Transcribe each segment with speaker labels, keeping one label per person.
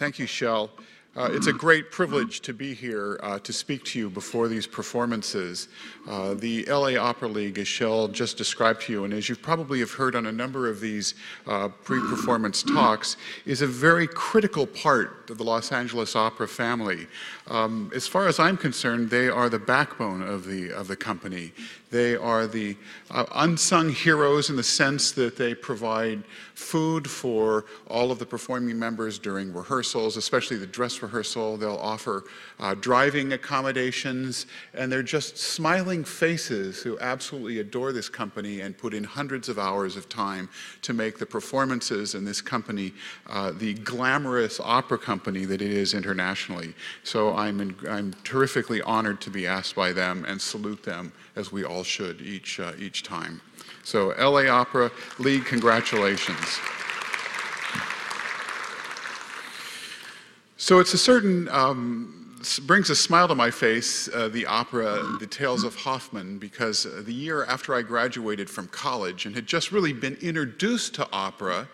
Speaker 1: Thank you, Shell. Uh, it's a great privilege to be here uh, to speak to you before these performances. Uh, the LA Opera League, as Shell just described to you, and as you probably have heard on a number of these uh, pre-performance talks, is a very critical part of the Los Angeles Opera family. Um, as far as I'm concerned, they are the backbone of the, of the company. They are the uh, unsung heroes in the sense that they provide food for all of the performing members during rehearsals, especially the dress rehearsal. They'll offer uh, driving accommodations, and they're just smiling faces who absolutely adore this company and put in hundreds of hours of time to make the performances in this company uh, the glamorous opera company that it is internationally. So I'm, in, I'm terrifically honored to be asked by them and salute them as we all should each, uh, each time. So LA Opera League, congratulations. So it's a certain, um, brings a smile to my face, uh, the opera, The Tales of Hoffmann, because uh, the year after I graduated from college and had just really been introduced to opera,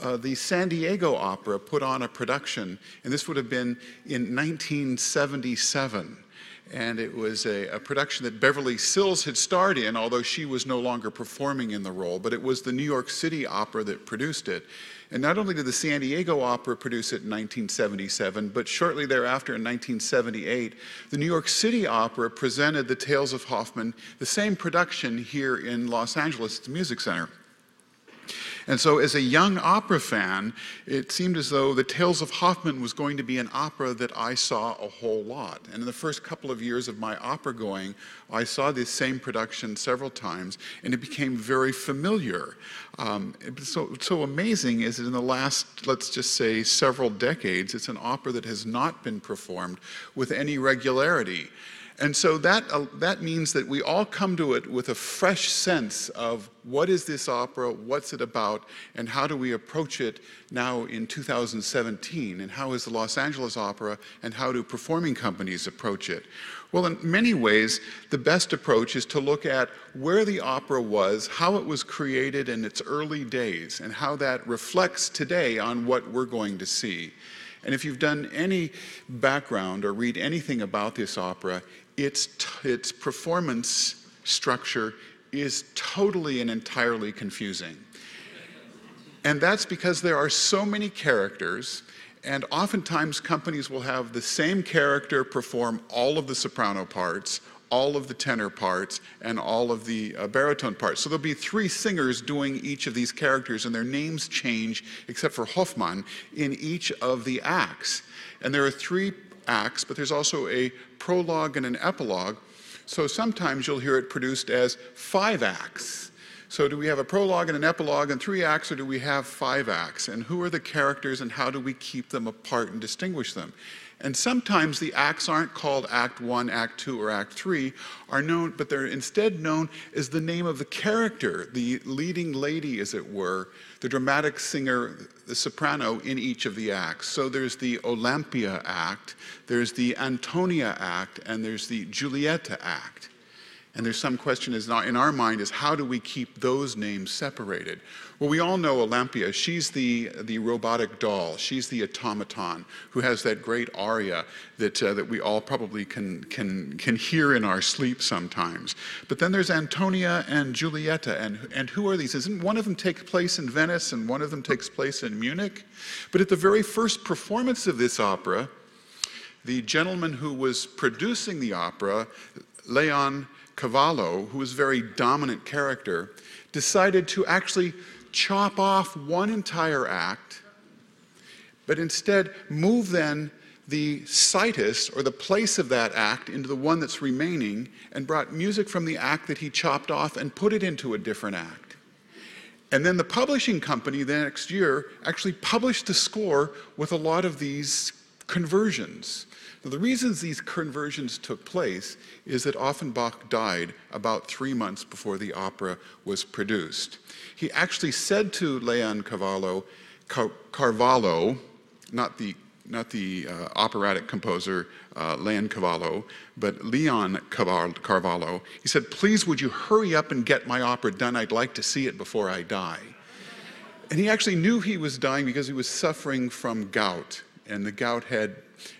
Speaker 1: uh, the San Diego Opera put on a production, and this would have been in 1977 and it was a, a, production that Beverly Sills had starred in, although she was no longer performing in the role, but it was the New York City Opera that produced it. And not only did the San Diego Opera produce it in 1977, but shortly thereafter in 1978, the New York City Opera presented The Tales of Hoffmann, the same production here in Los Angeles at the Music Center. And so, as a young opera fan, it seemed as though The Tales of Hoffmann was going to be an opera that I saw a whole lot. And in the first couple of years of my opera going, I saw this same production several times, and it became very familiar. Um, so, so amazing is that in the last, let's just say, several decades, it's an opera that has not been performed with any regularity. And so that, uh, that means that we all come to it with a fresh sense of what is this opera, what's it about, and how do we approach it now in 2017, and how is the Los Angeles Opera, and how do performing companies approach it? Well, in many ways, the best approach is to look at where the opera was, how it was created in its early days, and how that reflects today on what we're going to see. And if you've done any background or read anything about this opera, its, its performance structure is totally and entirely confusing. And that's because there are so many characters, and oftentimes companies will have the same character perform all of the soprano parts, all of the tenor parts, and all of the uh, baritone parts. So there'll be three singers doing each of these characters, and their names change, except for Hoffmann, in each of the acts. And there are three acts, but there's also a prologue and an epilogue. So sometimes you'll hear it produced as five acts. So do we have a prologue and an epilogue and three acts, or do we have five acts? And who are the characters and how do we keep them apart and distinguish them? And sometimes the acts aren't called Act 1, Act 2, or Act 3, are known, but they're instead known as the name of the character, the leading lady, as it were, the dramatic singer, the soprano in each of the acts. So there's the Olympia Act, there's the Antonia Act, and there's the Giulietta Act. And there's some question is in our mind is how do we keep those names separated? Well, we all know Olympia. She's the, the robotic doll. She's the automaton who has that great aria that, uh, that we all probably can, can, can hear in our sleep sometimes. But then there's Antonia and Giulietta. And, and who are these? Isn't one of them take place in Venice and one of them takes place in Munich? But at the very first performance of this opera, the gentleman who was producing the opera, Leon Cavallo, who was a very dominant character, decided to actually chop off one entire act, but instead move then the situs or the place of that act into the one that's remaining and brought music from the act that he chopped off and put it into a different act. And then the publishing company the next year actually published the score with a lot of these conversions. Now, the reasons these conversions took place is that Offenbach died about three months before the opera was produced. He actually said to Leon Cavallo, Car- Carvalho, not the not the uh, operatic composer uh, Leoncavallo, but Leon Carvalho. He said, Please, would you hurry up and get my opera done? I'd like to see it before I die. And he actually knew he was dying because he was suffering from gout and the gout had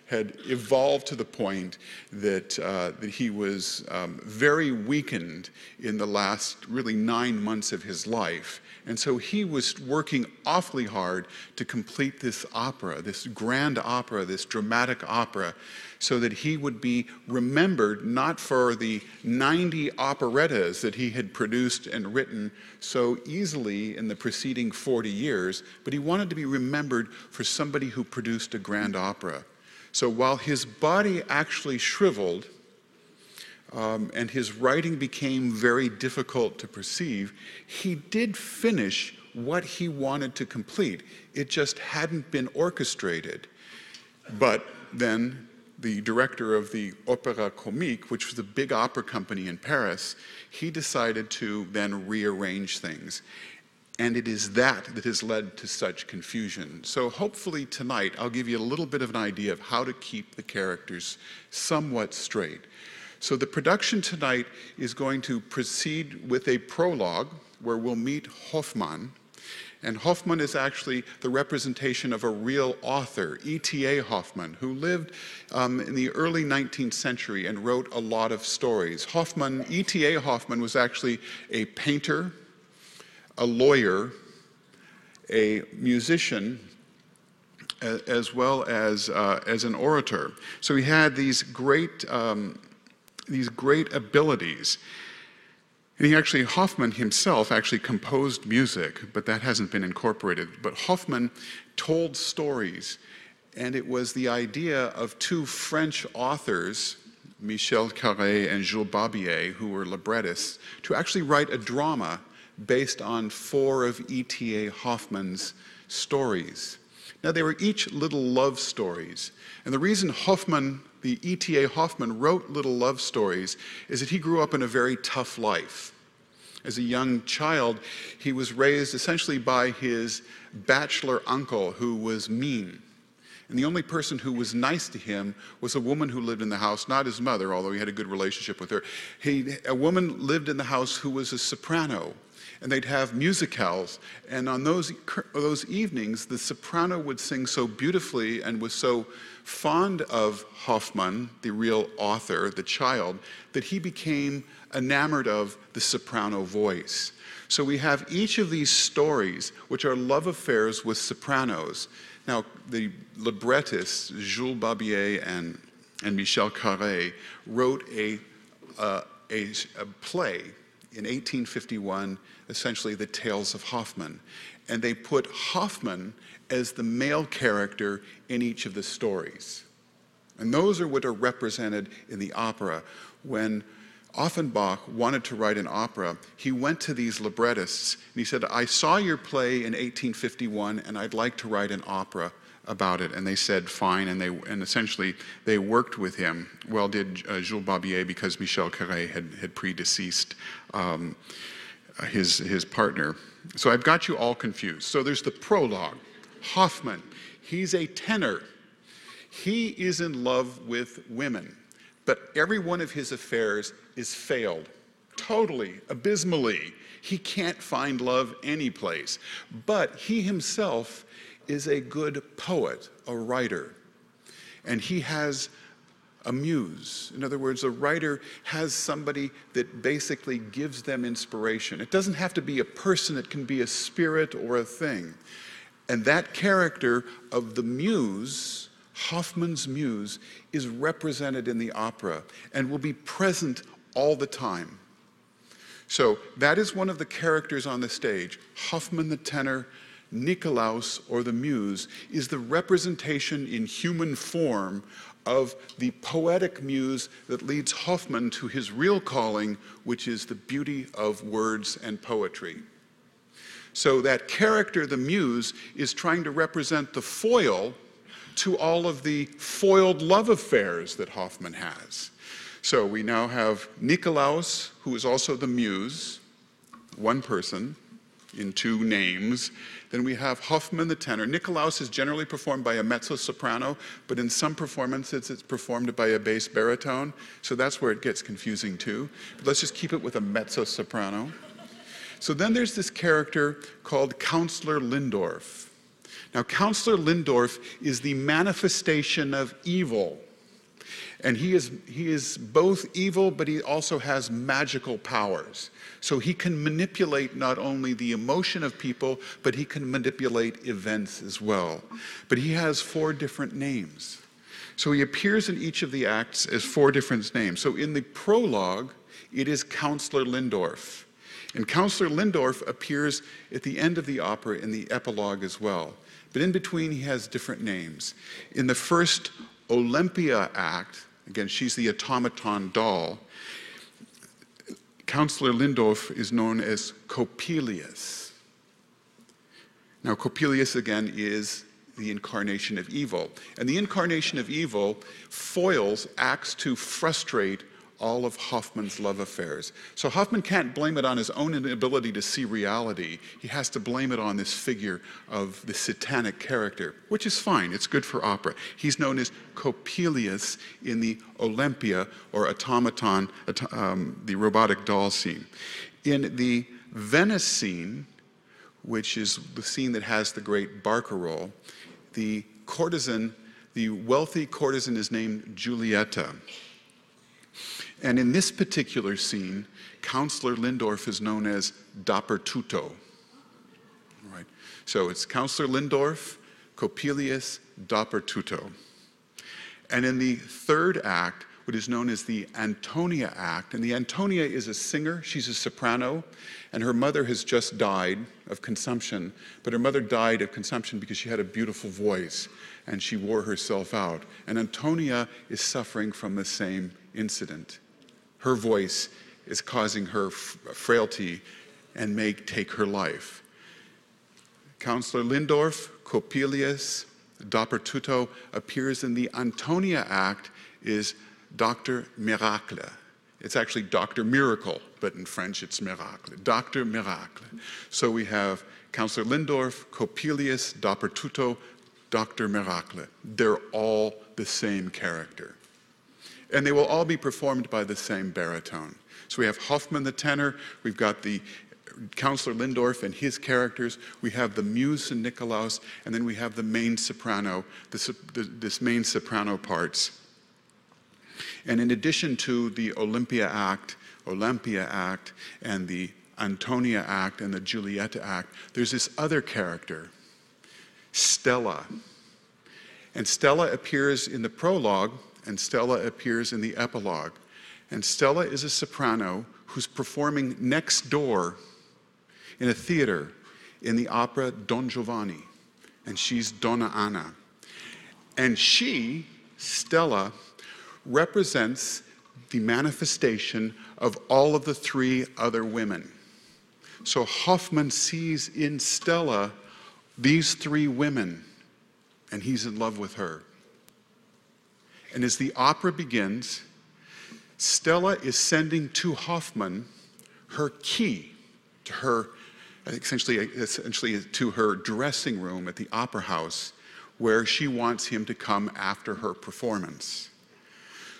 Speaker 1: had evolved to the point that, uh, that he was um, very weakened in the last really nine months of his life. And so he was working awfully hard to complete this opera, this grand opera, this dramatic opera, so that he would be remembered not for the 90 operettas that he had produced and written so easily in the preceding 40 years, but he wanted to be remembered for somebody who produced a grand opera. So while his body actually shriveled um, and his writing became very difficult to perceive, he did finish what he wanted to complete. It just hadn't been orchestrated. But then the director of the Opéra Comique, which was a big opera company in Paris, he decided to then rearrange things. And it is that that has led to such confusion. So hopefully tonight I'll give you a little bit of an idea of how to keep the characters somewhat straight. So the production tonight is going to proceed with a prologue where we'll meet Hoffmann. And Hoffmann is actually the representation of a real author, E.T.A. Hoffmann, who lived um, in the early 19th century and wrote a lot of stories. Hoffmann, E.T.A. Hoffmann was actually a painter, a lawyer, a musician, as well as, uh, as an orator. So he had these great, um, these great abilities. And he actually, Hoffmann himself actually composed music, but that hasn't been incorporated. But Hoffmann told stories, and it was the idea of two French authors, Michel Carré and Jules Barbier, who were librettists, to actually write a drama based on four of E.T.A. Hoffmann's stories. Now, they were each little love stories. And the reason Hoffmann, the E.T.A. Hoffmann, wrote little love stories is that he grew up in a very tough life. As a young child, he was raised essentially by his bachelor uncle who was mean. And the only person who was nice to him was a woman who lived in the house, not his mother, although he had a good relationship with her. He, a woman lived in the house who was a soprano and they'd have musicals. And on those, those evenings, the soprano would sing so beautifully and was so fond of Hoffmann, the real author, the child, that he became enamored of the soprano voice. So we have each of these stories, which are love affairs with sopranos. Now, the librettists, Jules Barbier and, and Michel Carré, wrote a, uh, a, a play in 1851 essentially the Tales of Hoffmann. And they put Hoffmann as the male character in each of the stories. And those are what are represented in the opera. When Offenbach wanted to write an opera, he went to these librettists and he said, I saw your play in 1851 and I'd like to write an opera about it. And they said, fine. And, they, and essentially, they worked with him. Well, did uh, Jules Barbier because Michel Carré had, had predeceased. Um, his, his partner. So I've got you all confused. So there's the prologue. Hoffmann, he's a tenor. He is in love with women, but every one of his affairs is failed, totally, abysmally. He can't find love anyplace. But he himself is a good poet, a writer. And he has a muse. In other words, a writer has somebody that basically gives them inspiration. It doesn't have to be a person, it can be a spirit or a thing. And that character of the muse, Hoffmann's muse, is represented in the opera and will be present all the time. So that is one of the characters on the stage. Hoffmann the tenor, Nikolaus, or the muse, is the representation in human form of the poetic muse that leads Hoffmann to his real calling, which is the beauty of words and poetry. So that character, the muse, is trying to represent the foil to all of the foiled love affairs that Hoffmann has. So we now have Nikolaus, who is also the muse, one person in two names, then we have Hoffmann the tenor. Nikolaus is generally performed by a mezzo soprano, but in some performances it's performed by a bass baritone. So that's where it gets confusing too. But let's just keep it with a mezzo soprano. So then there's this character called Counselor Lindorf. Now, Counselor Lindorf is the manifestation of evil. And he is, he is both evil, but he also has magical powers. So he can manipulate not only the emotion of people, but he can manipulate events as well. But he has four different names. So he appears in each of the acts as four different names. So in the prologue, it is Counselor Lindorf. And Counselor Lindorf appears at the end of the opera in the epilogue as well. But in between, he has different names. In the first Olympia act, again, she's the automaton doll, Counselor Lindorf is known as Coppelius. Now, Coppelius again is the incarnation of evil. And the incarnation of evil foils acts to frustrate all of Hoffmann's love affairs. So Hoffmann can't blame it on his own inability to see reality. He has to blame it on this figure of the satanic character, which is fine. It's good for opera. He's known as Coppelius in the Olympia or automaton, um, the robotic doll scene. In the Venice scene, which is the scene that has the great Barcarolle, the courtesan, the wealthy courtesan is named Giulietta. And in this particular scene, Counselor Lindorf is known as Dappertutto. Right? So it's Counselor Lindorf, Coppelius, Dappertutto. And in the third act, what is known as the Antonia Act. And the Antonia is a singer, she's a soprano, and her mother has just died of consumption. But her mother died of consumption because she had a beautiful voice and she wore herself out. And Antonia is suffering from the same incident. Her voice is causing her frailty and may take her life. Counselor Lindorf, Coppelius, Dappertutto appears in the Antonia Act is Dr. Miracle. It's actually Dr. Miracle, but in French it's Miracle. Dr. Miracle. So we have Counselor Lindorf, Coppelius, Dappertutto, Dr. Miracle. They're all the same character and they will all be performed by the same baritone. So we have Hoffmann the tenor, we've got the Counselor Lindorf and his characters, we have the muse and Nikolaus, and then we have the main soprano, this, this main soprano parts. And in addition to the Olympia Act, Olympia Act, and the Antonia Act and the Giulietta Act, there's this other character, Stella. And Stella appears in the prologue and Stella appears in the epilogue. And Stella is a soprano who's performing next door in a theater in the opera Don Giovanni. And she's Donna Anna. And she, Stella, represents the manifestation of all of the three other women. So Hoffmann sees in Stella these three women, and he's in love with her. And as the opera begins, Stella is sending to Hoffmann her key to her, essentially, essentially to her dressing room at the opera house where she wants him to come after her performance.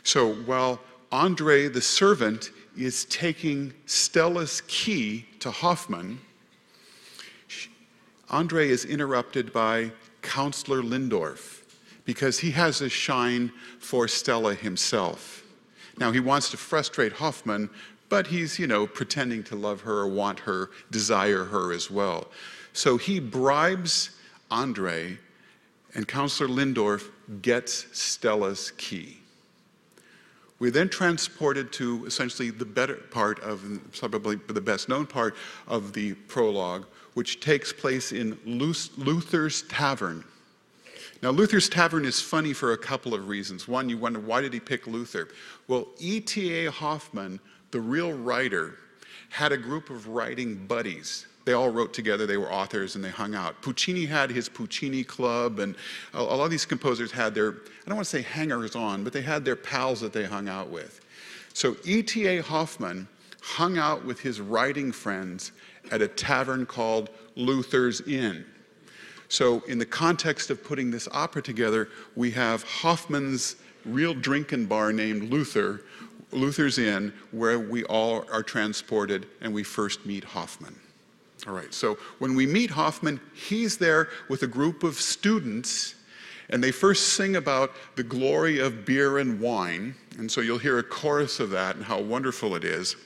Speaker 1: So while Andre, the servant, is taking Stella's key to Hoffmann, Andre is interrupted by Counselor Lindorf because he has a shine for Stella himself. Now, he wants to frustrate Hoffmann, but he's, you know, pretending to love her, want her, desire her as well. So he bribes Andre, and Counselor Lindorf gets Stella's key. We're then transported to essentially the better part of, probably the best known part of the prologue, which takes place in Luther's Tavern. Now, Luther's Tavern is funny for a couple of reasons. One, you wonder why did he pick Luther? Well, E.T.A. Hoffmann, the real writer, had a group of writing buddies. They all wrote together, they were authors, and they hung out. Puccini had his Puccini Club, and a lot of these composers had their, I don't want to say hangers on, but they had their pals that they hung out with. So E.T.A. Hoffmann hung out with his writing friends at a tavern called Luther's Inn. So, in the context of putting this opera together, we have Hoffmann's real drinking bar named Luther, Luther's Inn, where we all are transported and we first meet Hoffmann. All right, so when we meet Hoffmann, he's there with a group of students, and they first sing about the glory of beer and wine. And so you'll hear a chorus of that and how wonderful it is.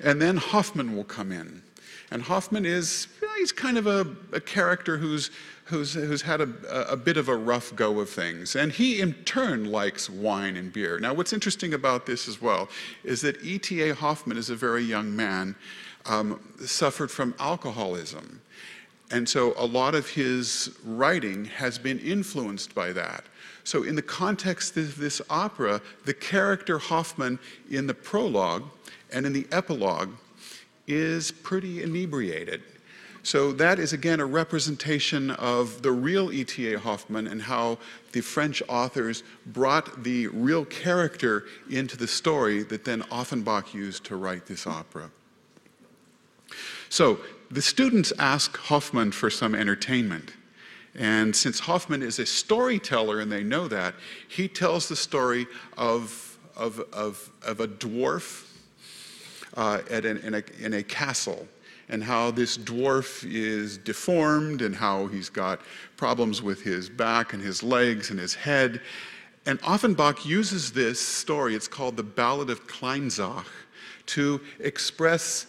Speaker 1: And then Hoffmann will come in. And Hoffmann is, he's kind of a, a character who's, who's, who's had a, a bit of a rough go of things. And he, in turn, likes wine and beer. Now, what's interesting about this as well is that E.T.A. Hoffmann is a very young man um, suffered from alcoholism. And so a lot of his writing has been influenced by that. So, in the context of this opera, the character Hoffmann in the prologue and in the epilogue is pretty inebriated. So, that is again a representation of the real E.T.A. Hoffmann and how the French authors brought the real character into the story that then Offenbach used to write this opera. So the students ask Hoffmann for some entertainment. And since Hoffmann is a storyteller and they know that, he tells the story of, of, of, of a dwarf uh, an, in, a, in a castle and how this dwarf is deformed and how he's got problems with his back and his legs and his head. And Offenbach uses this story, it's called the Ballad of Kleinzach, to express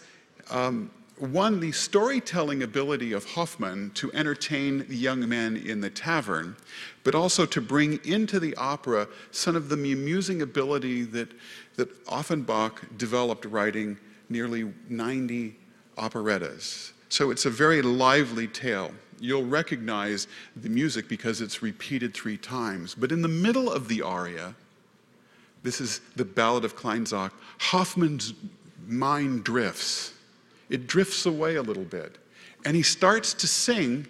Speaker 1: um, one, the storytelling ability of Hoffmann to entertain the young men in the tavern, but also to bring into the opera some of the amusing ability that, that Offenbach developed writing nearly 90 operettas. So it's a very lively tale. You'll recognize the music because it's repeated three times. But in the middle of the aria, this is the Ballad of Kleinzach, Hoffmann's mind drifts it drifts away a little bit. And he starts to sing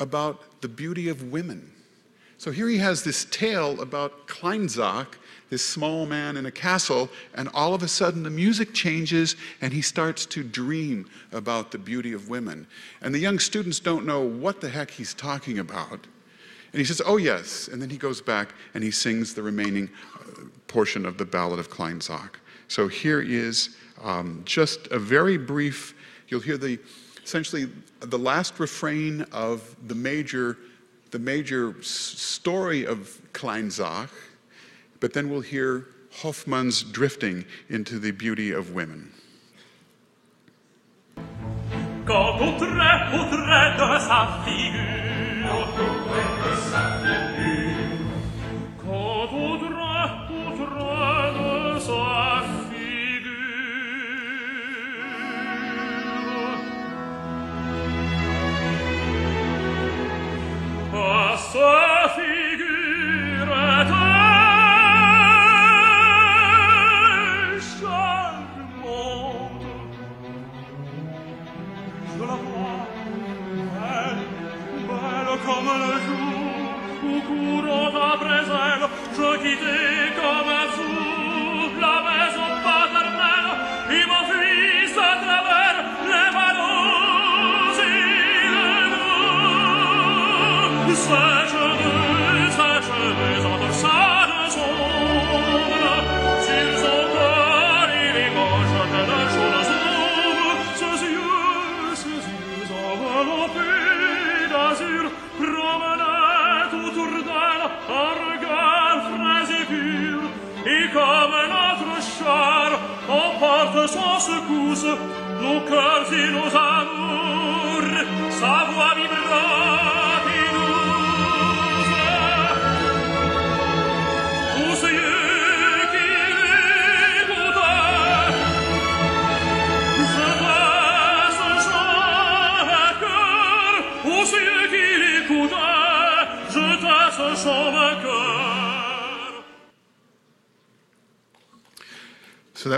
Speaker 1: about the beauty of women. So here he has this tale about Kleinzach, this small man in a castle, and all of a sudden the music changes and he starts to dream about the beauty of women. And the young students don't know what the heck he's talking about. And he says, Oh, yes. And then he goes back and he sings the remaining uh, portion of the Ballad of Kleinzach. So here is um, just a very brief, you'll hear the essentially the last refrain of the major, the major story of Kleinzach, but then we'll hear Hoffmann's drifting into the beauty of women.
Speaker 2: sans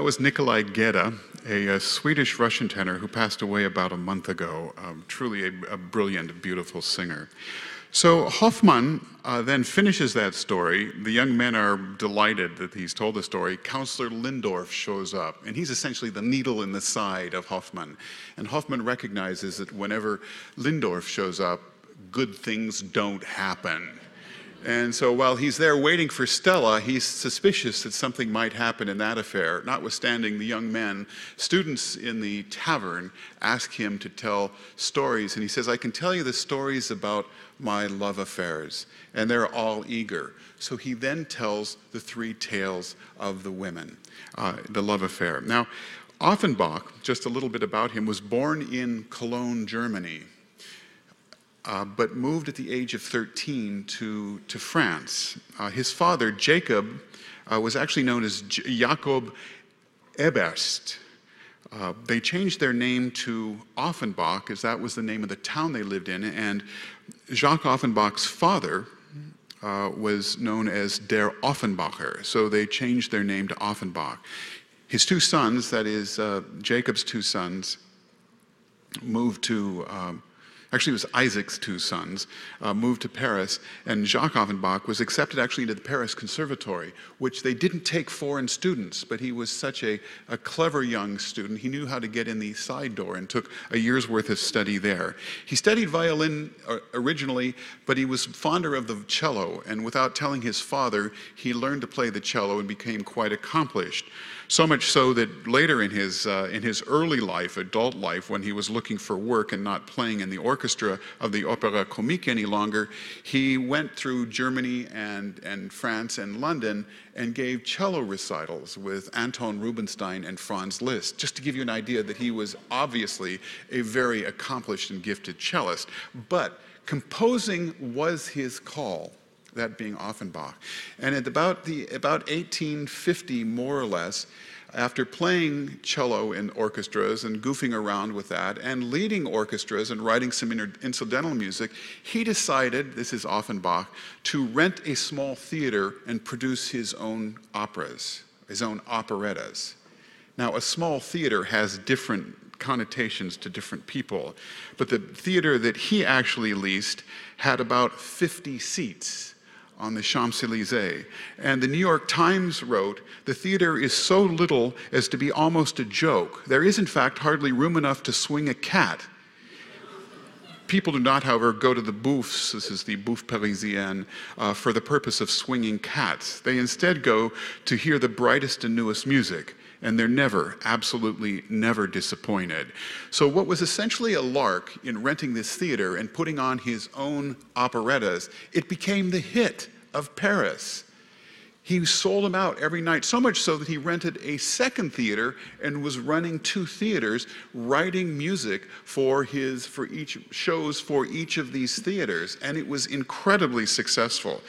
Speaker 1: was Nikolai Gedda, a, a Swedish Russian tenor who passed away about a month ago. Um, truly a, a, brilliant, beautiful singer. So Hoffmann uh, then finishes that story. The young men are delighted that he's told the story. Counselor Lindorf shows up, and he's essentially the needle in the side of Hoffmann. And Hoffmann recognizes that whenever Lindorf shows up, good things don't happen. And so while he's there waiting for Stella, he's suspicious that something might happen in that affair. Notwithstanding, the young men, students in the tavern, ask him to tell stories. And he says, I can tell you the stories about my love affairs. And they're all eager. So he then tells the three tales of the women, uh, the love affair. Now, Offenbach, just a little bit about him, was born in Cologne, Germany uh, but moved at the age of 13 to, to France. Uh, his father, Jacob, uh, was actually known as J- Jacob Eberst. Uh, they changed their name to Offenbach, as that was the name of the town they lived in, and Jacques Offenbach's father uh, was known as Der Offenbacher, so they changed their name to Offenbach. His two sons, that is, uh, Jacob's two sons, moved to um, actually it was Isaac's two sons, uh, moved to Paris, and Jacques Offenbach was accepted actually into the Paris Conservatory, which they didn't take foreign students, but he was such a, a clever young student. He knew how to get in the side door and took a year's worth of study there. He studied violin uh, originally, but he was fonder of the cello, and without telling his father, he learned to play the cello and became quite accomplished. So much so that later in his, uh, in his early life, adult life, when he was looking for work and not playing in the orchestra of the Opera Comique any longer, he went through Germany and, and France and London and gave cello recitals with Anton Rubinstein and Franz Liszt, just to give you an idea that he was obviously a very accomplished and gifted cellist. But composing was his call that being Offenbach. And at about, the, about 1850, more or less, after playing cello in orchestras and goofing around with that and leading orchestras and writing some incidental music, he decided, this is Offenbach, to rent a small theater and produce his own operas, his own operettas. Now, a small theater has different connotations to different people, but the theater that he actually leased had about 50 seats on the Champs Elysees. And the New York Times wrote the theater is so little as to be almost a joke. There is, in fact, hardly room enough to swing a cat. People do not, however, go to the bouffes, this is the bouffe parisienne, uh, for the purpose of swinging cats. They instead go to hear the brightest and newest music and they're never, absolutely never disappointed. So, what was essentially a lark in renting this theater and putting on his own operettas, it became the hit of Paris. He sold them out every night, so much so that he rented a second theater and was running two theaters, writing music for his for each shows for each of these theaters, and it was incredibly successful.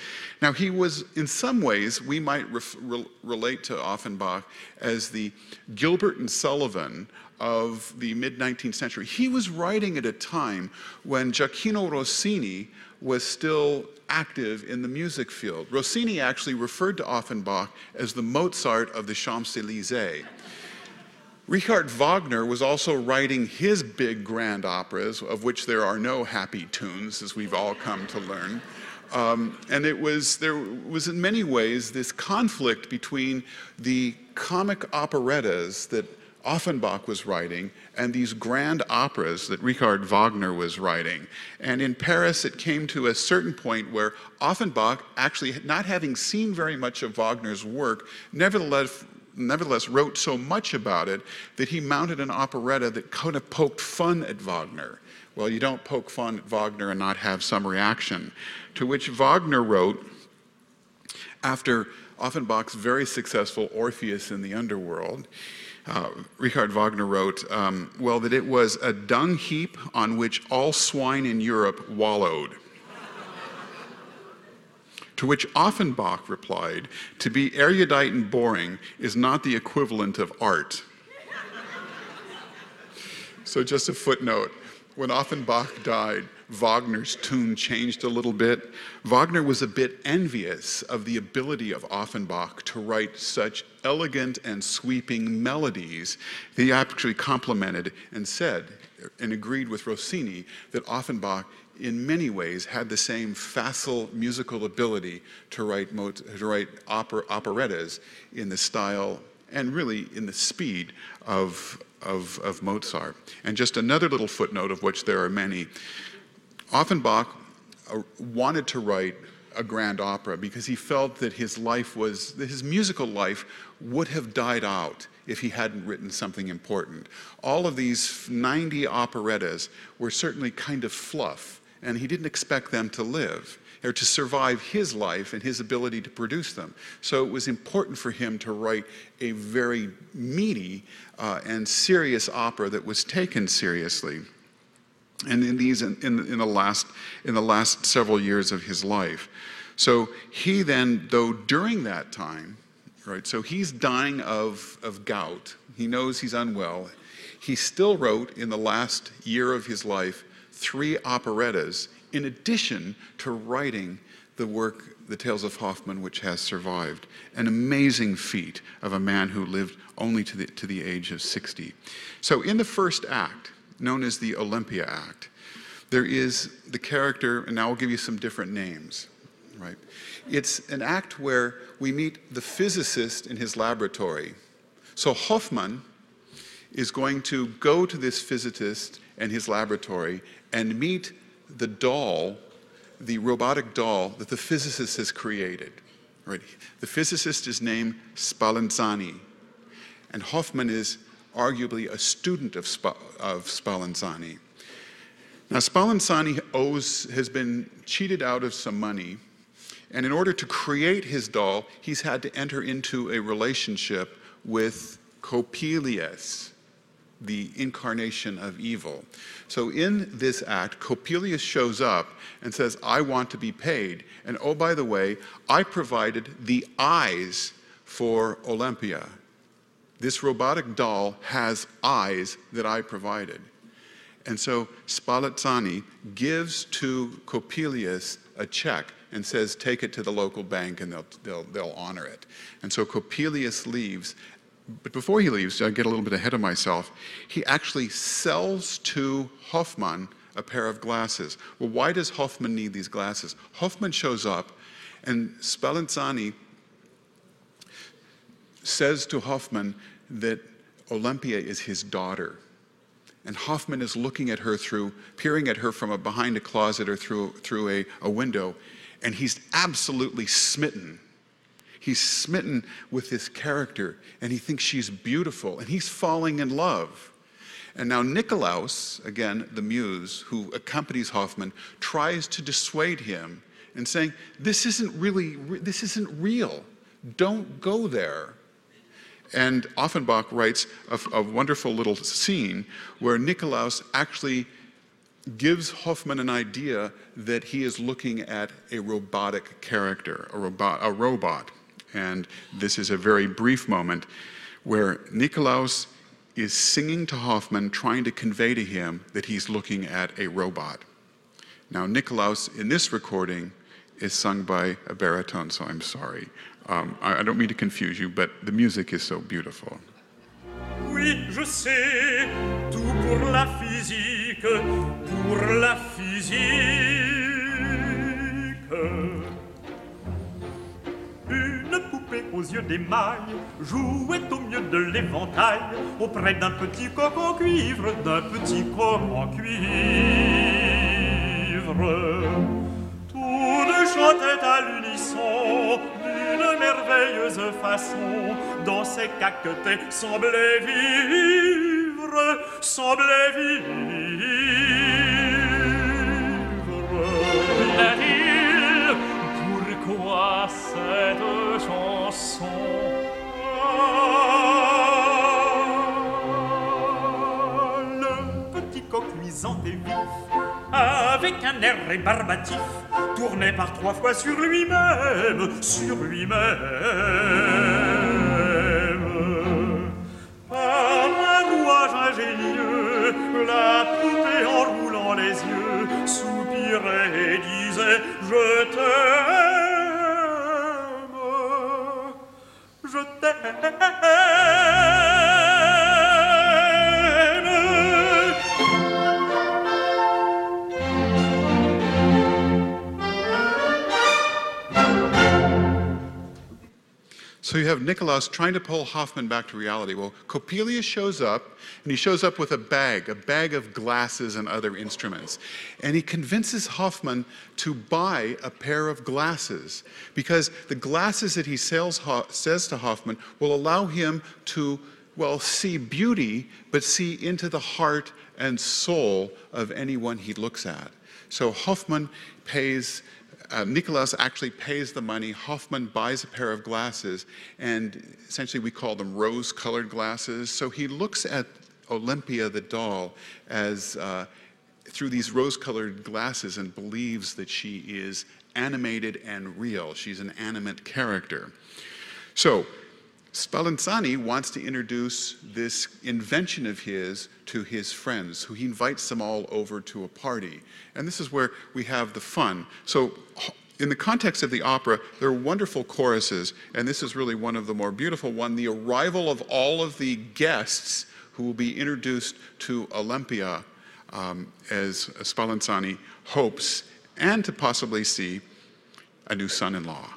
Speaker 1: Now he was, in some ways, we might ref, re, relate to Offenbach as the Gilbert and Sullivan of the mid 19th century. He was writing at a time when Gioacchino Rossini was still active in the music field. Rossini actually referred to Offenbach as the Mozart of the Champs Elysees. Richard Wagner was also writing his big grand operas, of which there are no happy tunes, as we've all come to learn. Um, and it was, there was in many ways this conflict between the comic operettas that Offenbach was writing and these grand operas that Richard Wagner was writing. And in Paris, it came to a certain point where Offenbach, actually not having seen very much of Wagner's work, nevertheless, nevertheless wrote so much about it that he mounted an operetta that kind of poked fun at Wagner. Well, you don't poke fun at Wagner and not have some reaction. To which Wagner wrote, after Offenbach's very successful Orpheus in the Underworld, uh, Richard Wagner wrote, um, well, that it was a dung heap on which all swine in Europe wallowed. to which Offenbach replied, to be erudite and boring is not the equivalent of art. so, just a footnote when Offenbach died, Wagner's tune changed a little bit. Wagner was a bit envious of the ability of Offenbach to write such elegant and sweeping melodies. He actually complimented and said and agreed with Rossini that Offenbach in many ways had the same facile musical ability to write, to write opera, operettas in the style and really in the speed of, of, of Mozart. And just another little footnote, of which there are many. Offenbach uh, wanted to write a grand opera because he felt that his life was, his musical life would have died out if he hadn't written something important. All of these 90 operettas were certainly kind of fluff, and he didn't expect them to live or to survive his life and his ability to produce them. So it was important for him to write a very meaty uh, and serious opera that was taken seriously. And in these, in, in, in, the last, in the last several years of his life. So he then, though during that time, right, so he's dying of, of gout, he knows he's unwell, he still wrote in the last year of his life three operettas in addition to writing the work, The Tales of Hoffmann, which has survived. An amazing feat of a man who lived only to the, to the age of 60. So, in the first act, known as the Olympia Act, there is the character, and now I'll give you some different names, right? It's an act where we meet the physicist in his laboratory. So, Hoffmann is going to go to this physicist and his laboratory and meet the doll, the robotic doll that the physicist has created. Right? The physicist is named Spallanzani, and Hoffmann is arguably a student of, Sp- of Spallanzani. Now, Spallanzani owes, has been cheated out of some money, and in order to create his doll, he's had to enter into a relationship with Coppelius, the incarnation of evil. So in this act, Coppelius shows up and says, I want to be paid. And oh, by the way, I provided the eyes for Olympia. This robotic doll has eyes that I provided. And so Spallanzani gives to Coppelius a check and says, take it to the local bank and they'll, they'll, they'll honor it. And so Coppelius leaves but before he leaves, I get a little bit ahead of myself, he actually sells to Hoffmann a pair of glasses. Well, why does Hoffmann need these glasses? Hoffmann shows up, and Spallanzani says to Hoffmann that Olympia is his daughter. And Hoffmann is looking at her through, peering at her from a, behind a closet or through, through a, a window, and he's absolutely smitten He's smitten with this character and he thinks she's beautiful and he's falling in love. And now Nikolaus, again, the muse who accompanies Hoffmann, tries to dissuade him and saying, This isn't really, this isn't real. Don't go there. And Offenbach writes a, a wonderful little scene where Nikolaus actually gives Hoffmann an idea that he is looking at a robotic character, a robot. A robot. And this is a very brief moment where Nikolaus is singing to Hoffmann, trying to convey to him that he's looking at a robot. Now, Nikolaus in this recording is sung by a baritone, so I'm sorry. Um, I, I don't mean to confuse you, but the music is so beautiful.
Speaker 2: Oui, je sais, tout pour la physique, pour la physique. Aux yeux d'émail jouait au mieux de l'éventail auprès d'un petit coq en cuivre, d'un petit coq en cuivre. Tous deux chantaient à l'unisson d'une merveilleuse façon, dont ces caquetés semblaient vivre, semblaient vivre. Rébarbatif, tournait par trois fois sur lui-même, sur lui-même. Par un rouage ingénieux, la poupée en roulant les yeux, soupirait et disait Je t'aime, je
Speaker 1: So you have Nikolaus trying to pull Hoffmann back to reality. Well, Coppelius shows up, and he shows up with a bag, a bag of glasses and other instruments. And he convinces Hoffmann to buy a pair of glasses because the glasses that he sales, says to Hoffmann will allow him to, well, see beauty, but see into the heart and soul of anyone he looks at. So Hoffmann pays uh, Nicklausse actually pays the money. Hoffmann buys a pair of glasses, and essentially we call them rose colored glasses. So he looks at Olympia the doll as uh, through these rose colored glasses and believes that she is animated and real. She's an animate character. So Spallanzani wants to introduce this invention of his to his friends, who he invites them all over to a party. And this is where we have the fun. So, in the context of the opera, there are wonderful choruses, and this is really one of the more beautiful one, the arrival of all of the guests who will be introduced to Olympia um, as Spallanzani hopes, and to possibly see a new son-in-law. as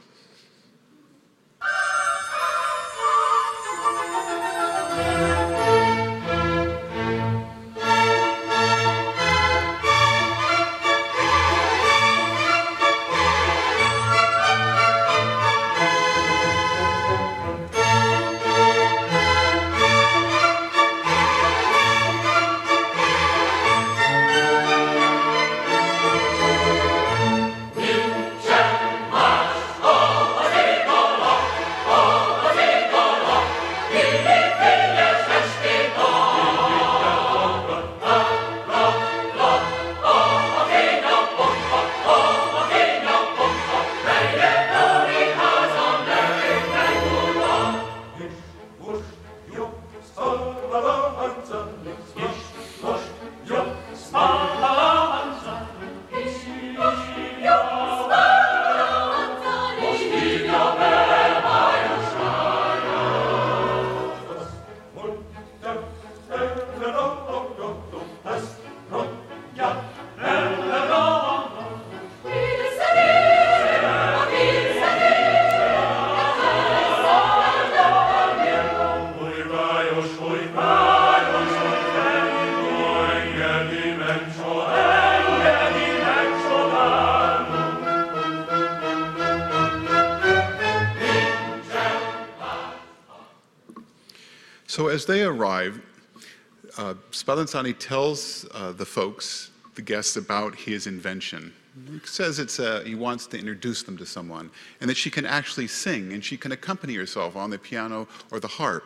Speaker 1: Spallanzani tells uh, the folks, the guests, about his invention. He says it's a, he wants to introduce them to someone, and that she can actually sing, and she can accompany herself on the piano or the harp.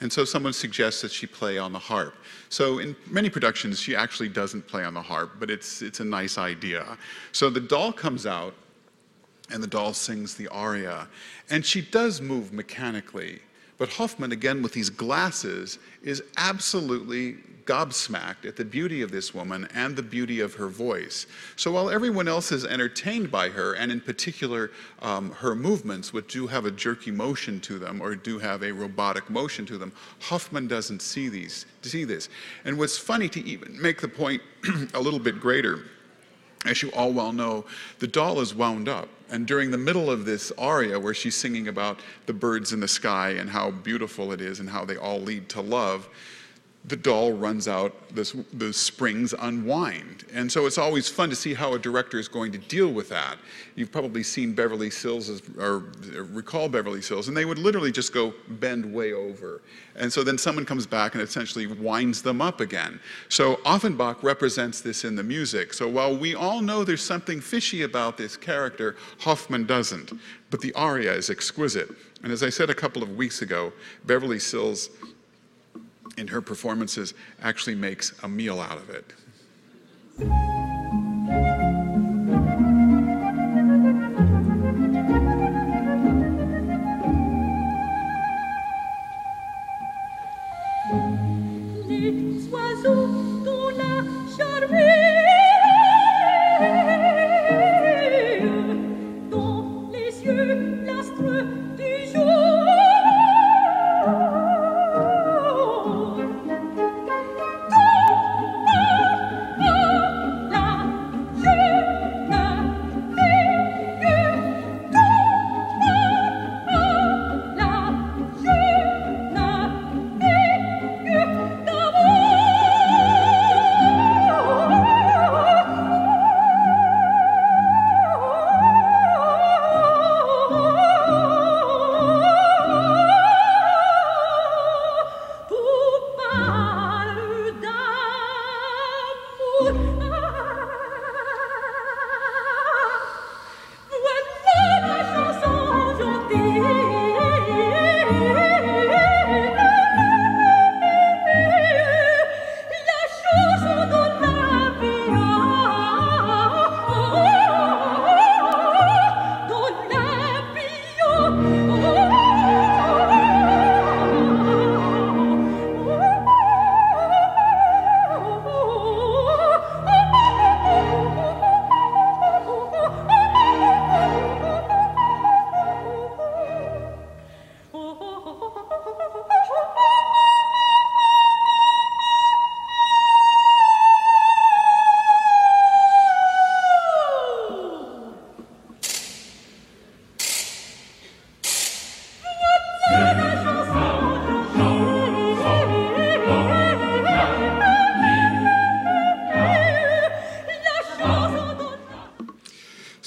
Speaker 1: And so someone suggests that she play on the harp. So in many productions, she actually doesn't play on the harp, but it's, it's a nice idea. So the doll comes out, and the doll sings the aria. And she does move mechanically. But Hoffmann, again with these glasses, is absolutely gobsmacked at the beauty of this woman and the beauty of her voice. So while everyone else is entertained by her, and in particular um, her movements, which do have a jerky motion to them or do have a robotic motion to them, Hoffmann doesn't see these, see this. And what's funny to even make the point a little bit greater as you all well know, the doll is wound up. And during the middle of this aria, where she's singing about the birds in the sky and how beautiful it is and how they all lead to love, the doll runs out, the springs unwind. And so it's always fun to see how a director is going to deal with that. You've probably seen Beverly Sills, or uh, recall Beverly Sills, and they would literally just go bend way over. And so then someone comes back and essentially winds them up again. So Offenbach represents this in the music. So while we all know there's something fishy about this character, Hoffmann doesn't. But the aria is exquisite. And as I said a couple of weeks ago, Beverly Sills in her performances actually makes a meal out of it.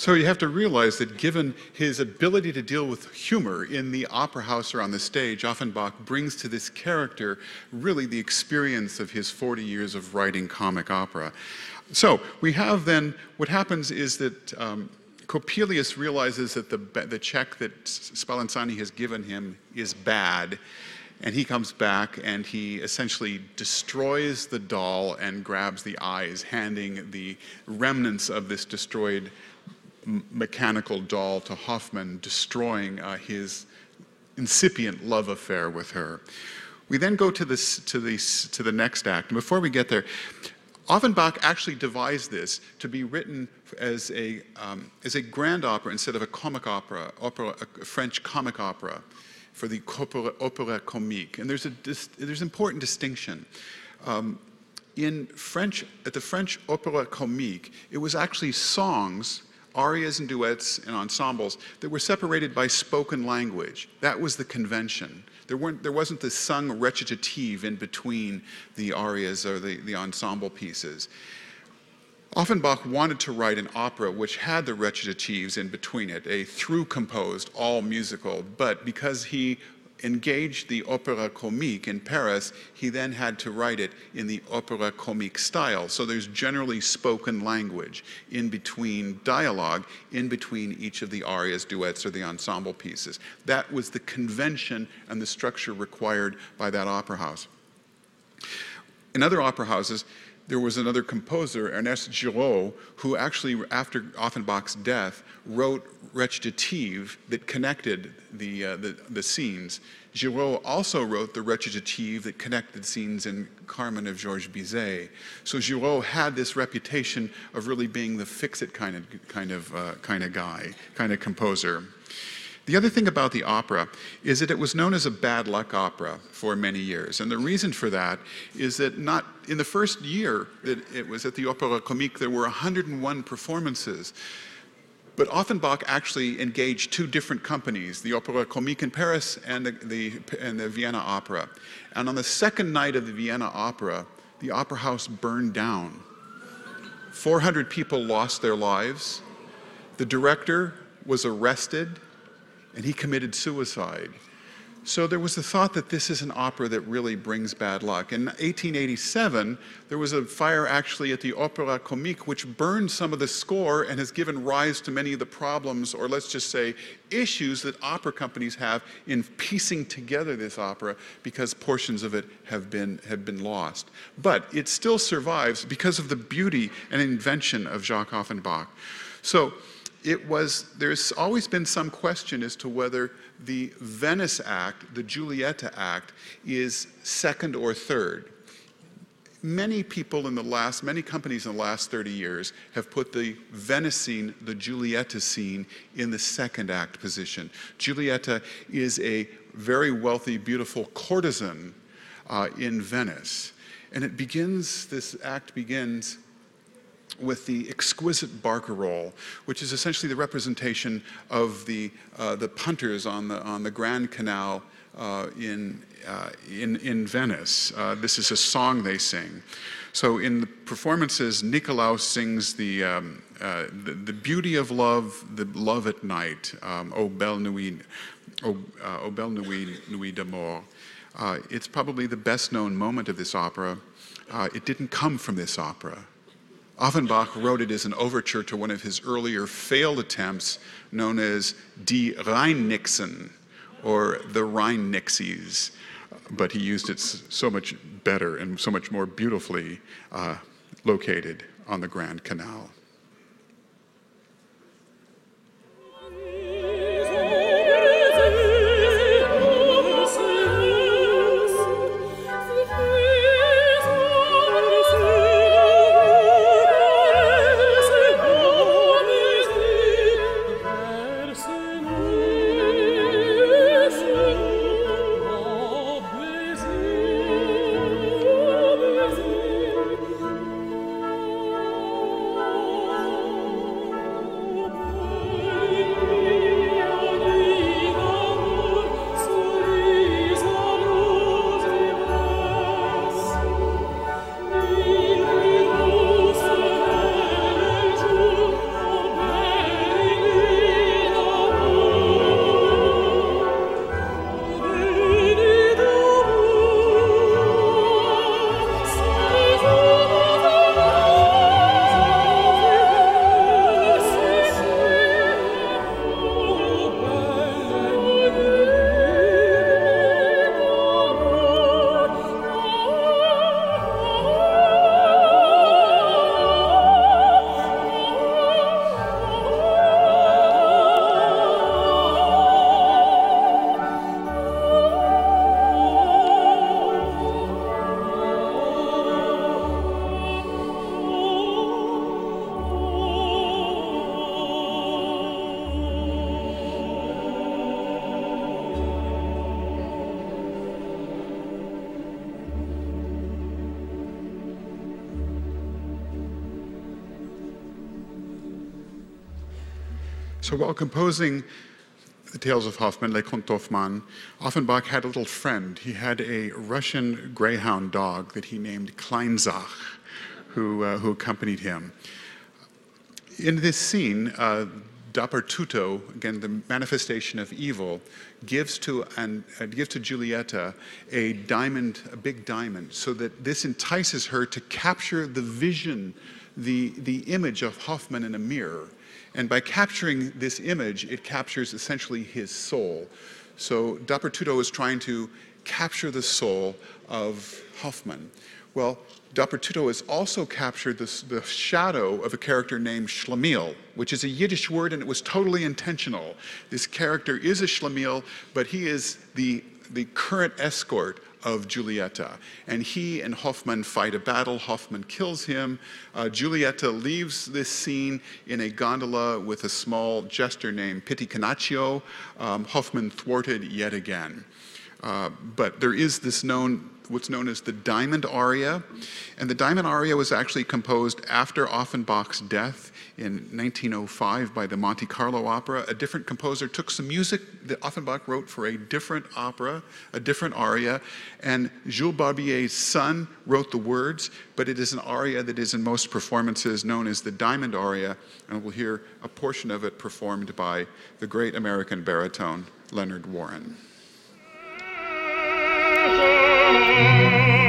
Speaker 1: So you have to realize that given his ability to deal with humor in the opera house or on the stage, Offenbach brings to this character really the experience of his 40 years of writing comic opera. So we have then, what happens is that um, Coppelius realizes that the, the check that Spallanzani has given him is bad, and he comes back and he essentially destroys the doll and grabs the eyes, handing the remnants of this destroyed mechanical doll to Hoffmann, destroying uh, his incipient love affair with her. We then go to, this, to, this, to the next act. And before we get there, Offenbach actually devised this to be written as a, um, as a grand opera instead of a comic opera, opera a French comic opera for the opera, opera comique. And there's, a, there's important distinction. Um, in French, at the French opera comique, it was actually songs arias and duets and ensembles that were separated by spoken language. That was the convention. There, weren't, there wasn't the sung recitative in between the arias or the, the ensemble pieces. Offenbach wanted to write an opera which had the recitatives in between it, a through composed, all musical, but because he engaged the opera comique in Paris, he then had to write it in the opera comique style. So there's generally spoken language in between dialogue, in between each of the arias, duets, or the ensemble pieces. That was the convention and the structure required by that opera house. In other opera houses, there was another composer, Ernest Guiraud, who actually, after Offenbach's death, wrote recitative that connected the, uh, the, the, scenes. Guiraud also wrote the recitative that connected scenes in Carmen of Georges Bizet. So Guiraud had this reputation of really being the fix-it kind of, kind, of, uh, kind of guy, kind of composer. The other thing about the opera is that it was known as a bad luck opera for many years. And the reason for that is that not in the first year that it was at the Opera Comique, there were 101 performances. But Offenbach actually engaged two different companies, the Opera Comique in Paris and the, the, and the Vienna Opera. And on the second night of the Vienna Opera, the opera house burned down. 400 people lost their lives. The director was arrested and he committed suicide. So there was the thought that this is an opera that really brings bad luck. In 1887, there was a fire actually at the Opera Comique which burned some of the score and has given rise to many of the problems, or let's just say issues, that opera companies have in piecing together this opera because portions of it have been, have been lost. But it still survives because of the beauty and invention of Jacques Offenbach. So it was, there's always been some question as to whether the Venice Act, the Giulietta Act, is second or third. Many people in the last, many companies in the last 30 years have put the Venice scene, the Giulietta scene, in the second act position. Giulietta is a very wealthy, beautiful courtesan uh, in Venice. And it begins, this act begins with the exquisite barcarolle, which is essentially the representation of the, uh, the punters on the, on the Grand Canal uh, in, uh, in, in Venice. Uh, this is a song they sing. So in the performances, Nicklausse sings the, um, uh, the, the, beauty of love, the love at night, um, O belle nuit, O, uh, o belle nuit, nuit d'amour. it's probably the best known moment of this opera. it didn't come from this opera. Offenbach wrote it as an overture to one of his earlier failed attempts known as Die Rheinnixen, or the Rheinnixies, but he used it so much better and so much more beautifully uh, located on the Grand Canal. So while composing the Tales of Hoffmann, Les Contes d'Hoffmann, Offenbach had a little friend. He had a Russian greyhound dog that he named Kleinzach, who, uh, who accompanied him. In this scene, uh, again the manifestation of evil, gives to and uh, gives to Giulietta a diamond, a big diamond, so that this entices her to capture the vision, the the image of Hoffmann in a mirror, and by capturing this image, it captures essentially his soul. So Dappertutto is trying to capture the soul of Hoffmann. Well, Dappertutto has also captured this, the shadow of a character named Schlemiel, which is a Yiddish word and it was totally intentional. This character is a Schlemiel, but he is the, the current escort of Giulietta. And he and Hoffmann fight a battle. Hoffmann kills him. Uh, Giulietta leaves this scene in a gondola with a small jester named Pitichinaccio. Um, Hoffmann thwarted yet again. Uh, but there is this known what's known as the Diamond Aria. And the Diamond Aria was actually composed after Offenbach's death in 1905 by the Monte Carlo Opera. A different composer took some music that Offenbach wrote for a different opera, a different aria, and Jules Barbier's son wrote the words, but it is an aria that is in most performances known as the Diamond Aria, and we'll hear a portion of it performed by the great American baritone Leonard Warren.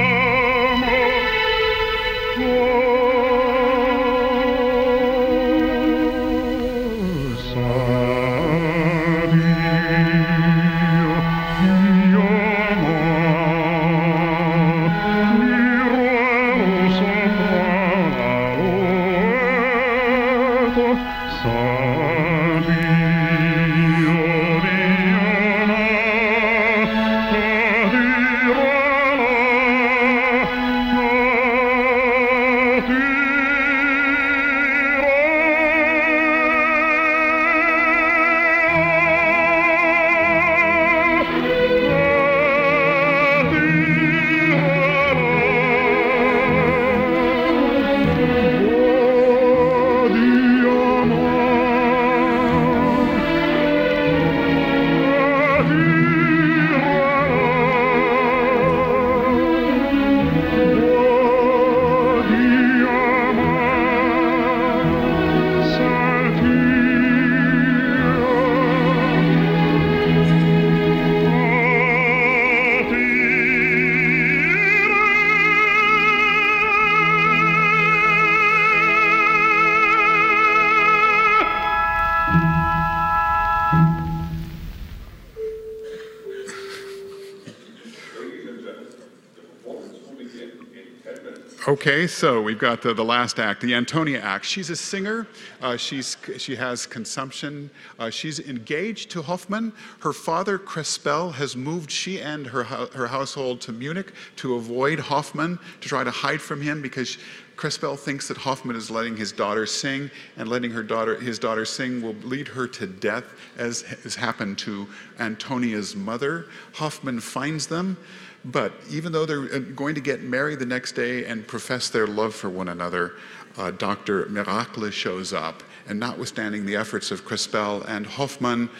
Speaker 1: Okay, so we've got the, the last act, the Antonia act. She's a singer. Uh, she's, she has consumption. Uh, she's engaged to Hoffmann. Her father, Crespel, has moved she and her, her household to Munich to avoid Hoffmann, to try to hide from him because Crespel thinks that Hoffmann is letting his daughter sing, and letting her daughter, his daughter sing will lead her to death, as has happened to Antonia's mother. Hoffmann finds them. But even though they're uh, going to get married the next day and profess their love for one another, uh, Dr. Miracle shows up. And notwithstanding the efforts of Crespel and Hoffmann,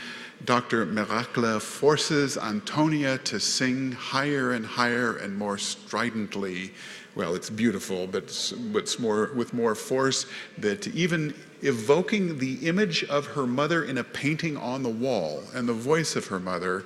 Speaker 1: Dr. Miracle forces Antonia to sing higher and higher and more stridently. Well, it's beautiful, but it's more, with more force, that even evoking the image of her mother in a painting on the wall and the voice of her mother,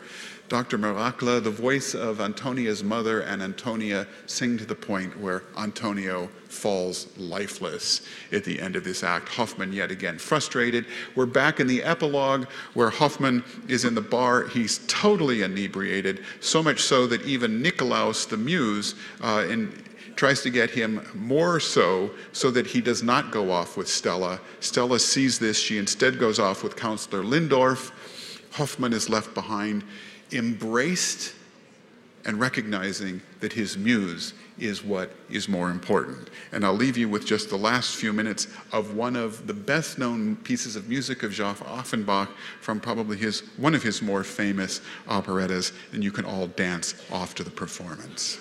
Speaker 1: Dr. Miracle, the voice of Antonia's mother, and Antonia sing to the point where Antonio falls lifeless at the end of this act. Hoffmann, yet again, frustrated. We're back in the epilogue where Hoffmann is in the bar. He's totally inebriated, so much so that even Nicklausse, the muse, uh, in, tries to get him more so so that he does not go off with Stella. Stella sees this. She instead goes off with Counselor Lindorf. Hoffmann is left behind embraced and recognizing that his muse is what is more important. And I'll leave you with just the last few minutes of one of the best known pieces of music of Joseph Offenbach from probably his, one of his more famous operettas, and you can all dance off to the performance.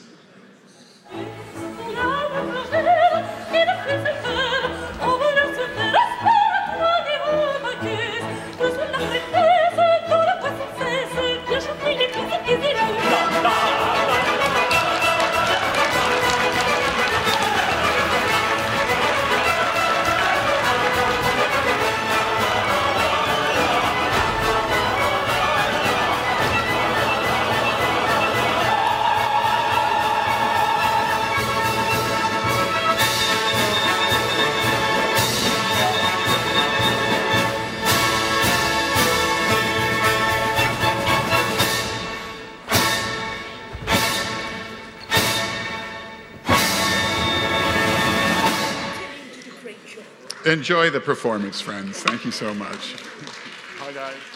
Speaker 1: Enjoy the performance, friends. Thank you so much. Bye, guys.